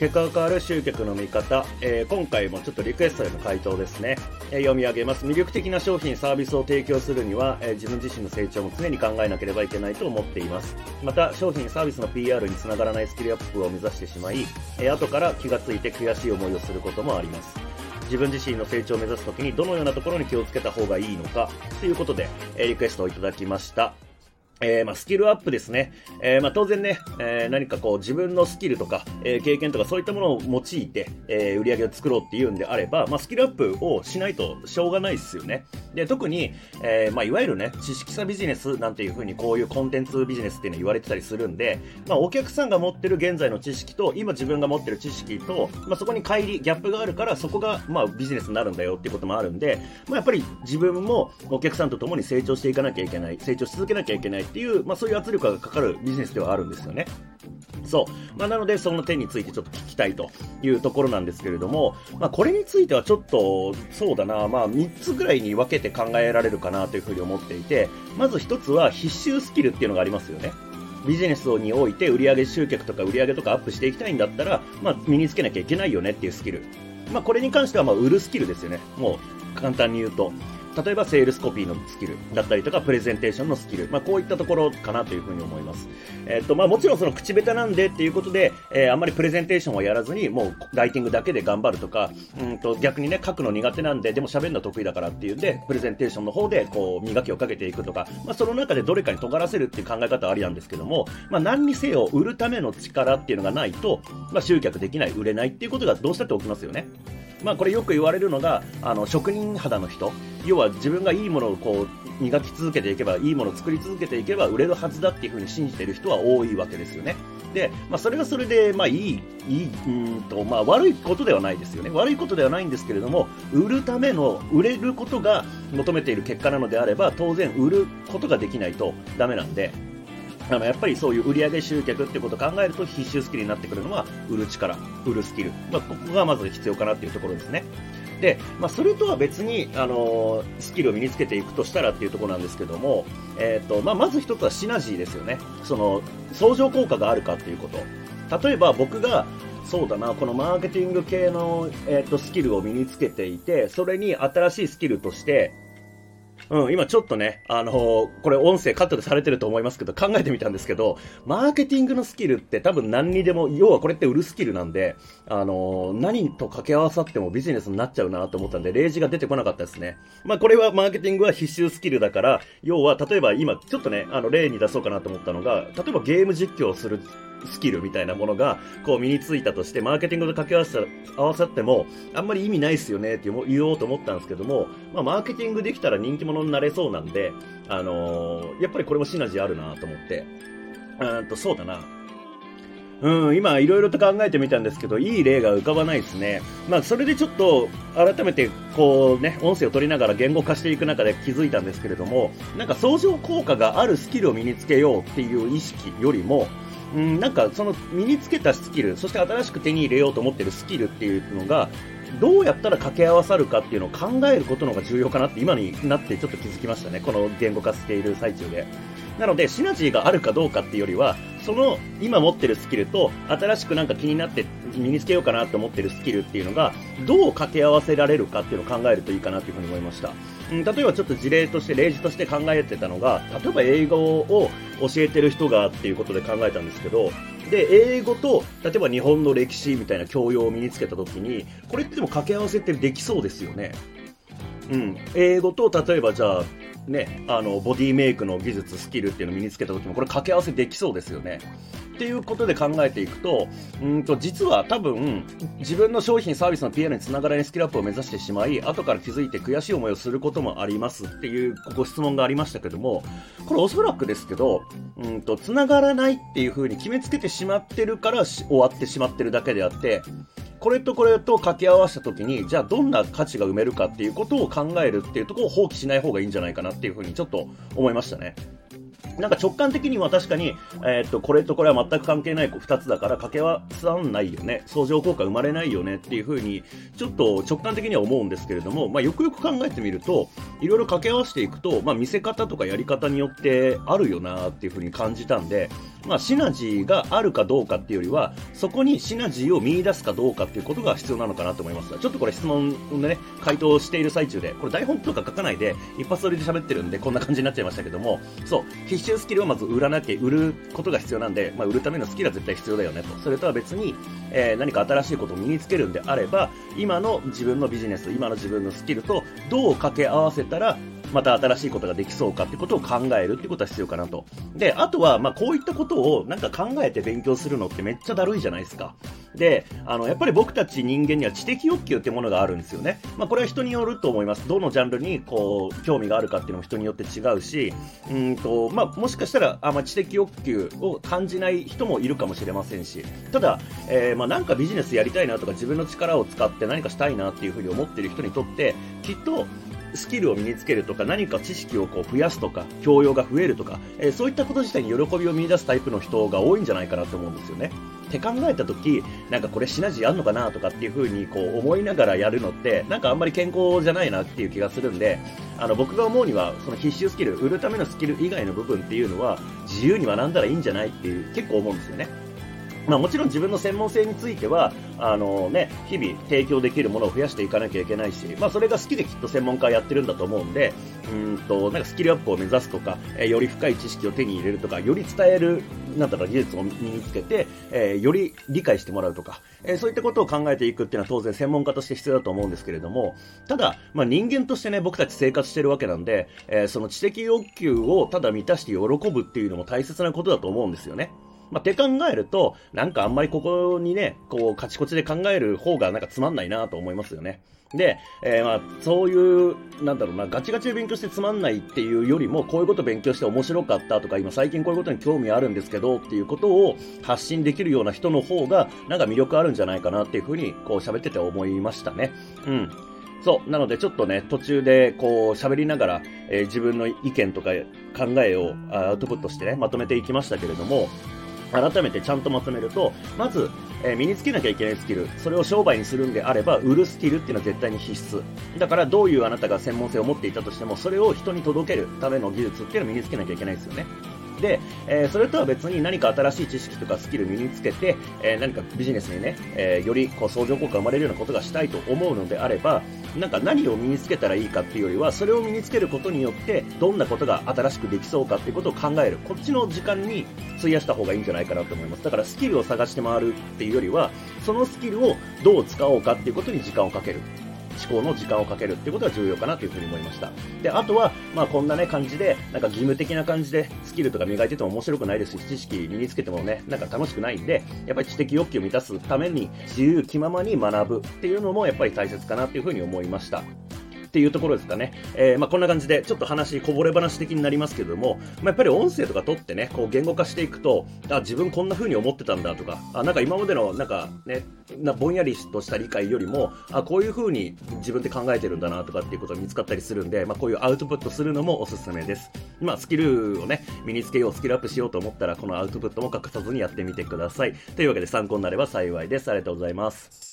結果が変わる集客の見方、えー、今回もちょっとリクエストへの回答ですね、えー、読み上げます。魅力的な商品サービスを提供するには、えー、自分自身の成長も常に考えなければいけないと思っています。また商品サービスの PR につながらないスキルアップを目指してしまい、え、後から気がついて悔しい思いをすることもあります。自分自身の成長を目指すときにどのようなところに気をつけた方がいいのかということで、えリクエストをいただきました。えー、まあ、スキルアップですね。えー、まあ、当然ね、えー、何かこう自分のスキルとか、え経験とかそういったものを用いて、え売り上げを作ろうっていうんであれば、まあ、スキルアップをしないとしょうがないですよね。で、特に、えまあ、いわゆるね、知識差ビジネスなんていう風にこういうコンテンツビジネスっていうの言われてたりするんで、まあ、お客さんが持ってる現在の知識と、今自分が持ってる知識と、まあ、そこに乖離、ギャップがあるから、そこが、まあ、ビジネスになるんだよっていうこともあるんで、まあ、やっぱり自分もお客さんと共に成長していかなきゃいけない、成長し続けなきゃいけないっていう、まあ、そういう圧力がかかるビジネスではあるんですよね。そう。まあ、なので、その点についてちょっと聞きたいというところなんですけれども、まあ、これについてはちょっと、そうだな、まあ、3つぐらいに分けて考えられるかなというふうに思っていて、まず1つは必修スキルっていうのがありますよね。ビジネスにおいて売上集客とか売上とかアップしていきたいんだったら、まあ、身につけなきゃいけないよねっていうスキル。まあ、これに関しては、ま、売るスキルですよね。もう、簡単に言うと。例えばセールスコピーのスキルだったりとか、プレゼンテーションのスキル、まあ、こういったところかなというふうに思います。えっ、と、まあ、もちろんその口下手なんでっていうことで、えー、あんまりプレゼンテーションをやらずに、もうライティングだけで頑張るとか、うんと逆にね、書くの苦手なんで、でも喋るの得意だからっていうんで、プレゼンテーションの方でこう磨きをかけていくとか、まあ、その中でどれかに尖らせるっていう考え方はありなんですけども、まあ、何にせよ売るための力っていうのがないと、まあ、集客できない、売れないっていうことがどうしたって起きますよね。まあ、これよく言われるのがあの職人肌の人要は自分がいいものをこう磨き続けていけばいいものを作り続けていけば売れるはずだっていうふうに信じている人は多いわけですよね。で、まあ、それはそれで、まあ、いい、いい、うんと、まあ、悪いことではないですよね。悪いことではないんですけれども、売るための、売れることが求めている結果なのであれば、当然、売ることができないとダメなんで、あのやっぱりそういう売上集客ってことを考えると必修スキルになってくるのは売る力、売るスキル、まあ、ここがまず必要かなっていうところですね。で、まあ、それとは別に、あの、スキルを身につけていくとしたらっていうところなんですけども、えーとまあ、まず一つはシナジーですよね。その相乗効果があるかっていうこと。例えば僕がそうだな、このマーケティング系の、えーとスキルを身につけていて、それに新しいスキルとして、うん、今ちょっとね、あのー、これ音声カットでされてると思いますけど、考えてみたんですけど、マーケティングのスキルって多分何にでも、要はこれって売るスキルなんで、あのー、何と掛け合わさってもビジネスになっちゃうなと思ったんで、例示が出てこなかったですね。まあこれはマーケティングは必修スキルだから、要は例えば今、ちょっとね、あの例に出そうかなと思ったのが、例えばゲーム実況をするスキルみたいなものが、こう身についたとして、マーケティングと掛け合わせ合わさっても、あんまり意味ないっすよねって言おうと思ったんですけども、まあ、マーケティングできたら人気者になれそうなんで、あのー、やっぱりこれもシナジーあるなと思って、うんと、そうだな。うん、今いろいろと考えてみたんですけど、いい例が浮かばないですね。まあ、それでちょっと改めてこうね、音声を取りながら言語化していく中で気づいたんですけれども、なんか相乗効果があるスキルを身につけようっていう意識よりも、うん、なんかその身につけたスキル、そして新しく手に入れようと思ってるスキルっていうのが、どうやったら掛け合わさるかっていうのを考えることの方が重要かなって今になってちょっと気づきましたね。この言語化している最中で。なので、シナジーがあるかどうかっていうよりは、その今持ってるスキルと新しくなんか気になって身につけようかなと思ってるスキルっていうのが、どう掛け合わせられるかっていうのを考えるといいかなというふうに思いました。うん、例えばちょっと事例として、例示として考えてたのが、例えば英語を教えてる人がっていうことで考えたんですけど、で、英語と、例えば日本の歴史みたいな教養を身につけたときに、これってでも掛け合わせってできそうですよね。うん。英語と、例えばじゃあ、ね、あの、ボディメイクの技術、スキルっていうのを身につけた時も、これ掛け合わせできそうですよね。っていうことで考えていくと、うんと、実は多分、自分の商品、サービスの PR につながらないスキルアップを目指してしまい、後から気づいて悔しい思いをすることもありますっていうご質問がありましたけども、これおそらくですけど、うんと、つながらないっていう風に決めつけてしまってるから終わってしまってるだけであって、これとこれと掛け合わせた時に、じゃあどんな価値が埋めるかっていうことを考えるっていうところを放棄しない方がいいんじゃないかなっていうふうにちょっと思いましたね。なんか直感的には確かに、えー、っと、これとこれは全く関係ない2つだから掛け合わさないよね、相乗効果生まれないよねっていう風に、ちょっと直感的には思うんですけれども、まあ、よくよく考えてみると、いろいろ掛け合わせていくと、まあ、見せ方とかやり方によってあるよなっていう風に感じたんで、まあ、シナジーがあるかどうかっていうよりは、そこにシナジーを見出すかどうかっていうことが必要なのかなと思います。ちょっとこれ質問でね、回答している最中で、これ台本とか書かないで、一発撮りで喋ってるんで、こんな感じになっちゃいましたけども、そう、必修スキルをまず売らなきゃ、売ることが必要なんで、まあ、売るためのスキルは絶対必要だよねと。それとは別に、えー、何か新しいことを身につけるんであれば、今の自分のビジネス、今の自分のスキルとどう掛け合わせたら、また新しいことができそうかってことを考えるってことは必要かなと。で、あとは、まあ、こういったことをなんか考えて勉強するのってめっちゃだるいじゃないですか。で、あの、やっぱり僕たち人間には知的欲求っていうものがあるんですよね。まあ、これは人によると思います。どのジャンルに、こう、興味があるかっていうのも人によって違うし、うんと、まあ、もしかしたら、あ、まあ、知的欲求を感じない人もいるかもしれませんし、ただ、えー、まあ、なんかビジネスやりたいなとか、自分の力を使って何かしたいなっていうふうに思ってる人にとって、きっと、スキルを身につけるとか何か知識をこう増やすとか教養が増えるとか、えー、そういったこと自体に喜びを見出すタイプの人が多いんじゃないかなと思うんですよね。って考えた時なんかこれシナジーあんのかなとかっていう風にこう思いながらやるのってなんかあんまり健康じゃないなっていう気がするんであの僕が思うにはその必修スキル売るためのスキル以外の部分っていうのは自由に学んだらいいんじゃないっていう結構思うんですよね。まあ、もちろん自分の専門性についてはあの、ね、日々提供できるものを増やしていかなきゃいけないし、まあ、それが好きできっと専門家やってるんだと思うんでうんとなんかスキルアップを目指すとか、え、より深い知識を手に入れるとかより伝えるなんだろう技術を身につけて、えー、より理解してもらうとか、えー、そういったことを考えていくっていうのは当然専門家として必要だと思うんですけれどもただ、まあ、人間としてね僕たち生活してるわけなんで、えその知的欲求をただ満たして喜ぶっていうのも大切なことだと思うんですよね。まあ、って考えると、なんかあんまりここにね、こう、カチコチで考える方がなんかつまんないなと思いますよね。で、えー、まあ、そういう、なんだろうな、ガチガチで勉強してつまんないっていうよりも、こういうこと勉強して面白かったとか、今最近こういうことに興味あるんですけどっていうことを発信できるような人の方が、なんか魅力あるんじゃないかなっていうふうに、こう喋ってて思いましたね。うん。そう。なので、ちょっとね、途中で、こう、喋りながら、えー、自分の意見とか考えをアウトプットしてね、まとめていきましたけれども、改めてちゃんとまとめると、まず、えー、身につけなきゃいけないスキル、それを商売にするんであれば、売るスキルっていうのは絶対に必須。だから、どういうあなたが専門性を持っていたとしても、それを人に届けるための技術っていうのを身につけなきゃいけないですよね。で、えー、それとは別に何か新しい知識とかスキル身につけて、えー、何かビジネスにね、え、よりこう相乗効果が生まれるようなことがしたいと思うのであれば、なんか何を身につけたらいいかっていうよりは、それを身につけることによって、どんなことが新しくできそうかっていうことを考える。こっちの時間に費やした方がいいんじゃないかなと思います。だからスキルを探して回るっていうよりは、そのスキルをどう使おうかっていうことに時間をかける。思考の時間をかけるっていうことが重要かなというふうに思いました。で、あとは、まあこんなね、感じで、なんか義務的な感じでスキルとか磨いてても面白くないですし、知識身につけてもね、なんか楽しくないんで、やっぱり知的欲求を満たすために自由気ままに学ぶっていうのもやっぱり大切かなというふうに思いました。っていうところですかね。えー、まあ、こんな感じで、ちょっと話、こぼれ話的になりますけども、まあ、やっぱり音声とか取ってね、こう言語化していくと、あ、自分こんな風に思ってたんだとか、あ、なんか今までの、なんかね、なぼんやりとした理解よりも、あ、こういう風に自分で考えてるんだなとかっていうことが見つかったりするんで、まあ、こういうアウトプットするのもおすすめです。まあ、スキルをね、身につけよう、スキルアップしようと思ったら、このアウトプットも欠かさずにやってみてください。というわけで参考になれば幸いです。ありがとうございます。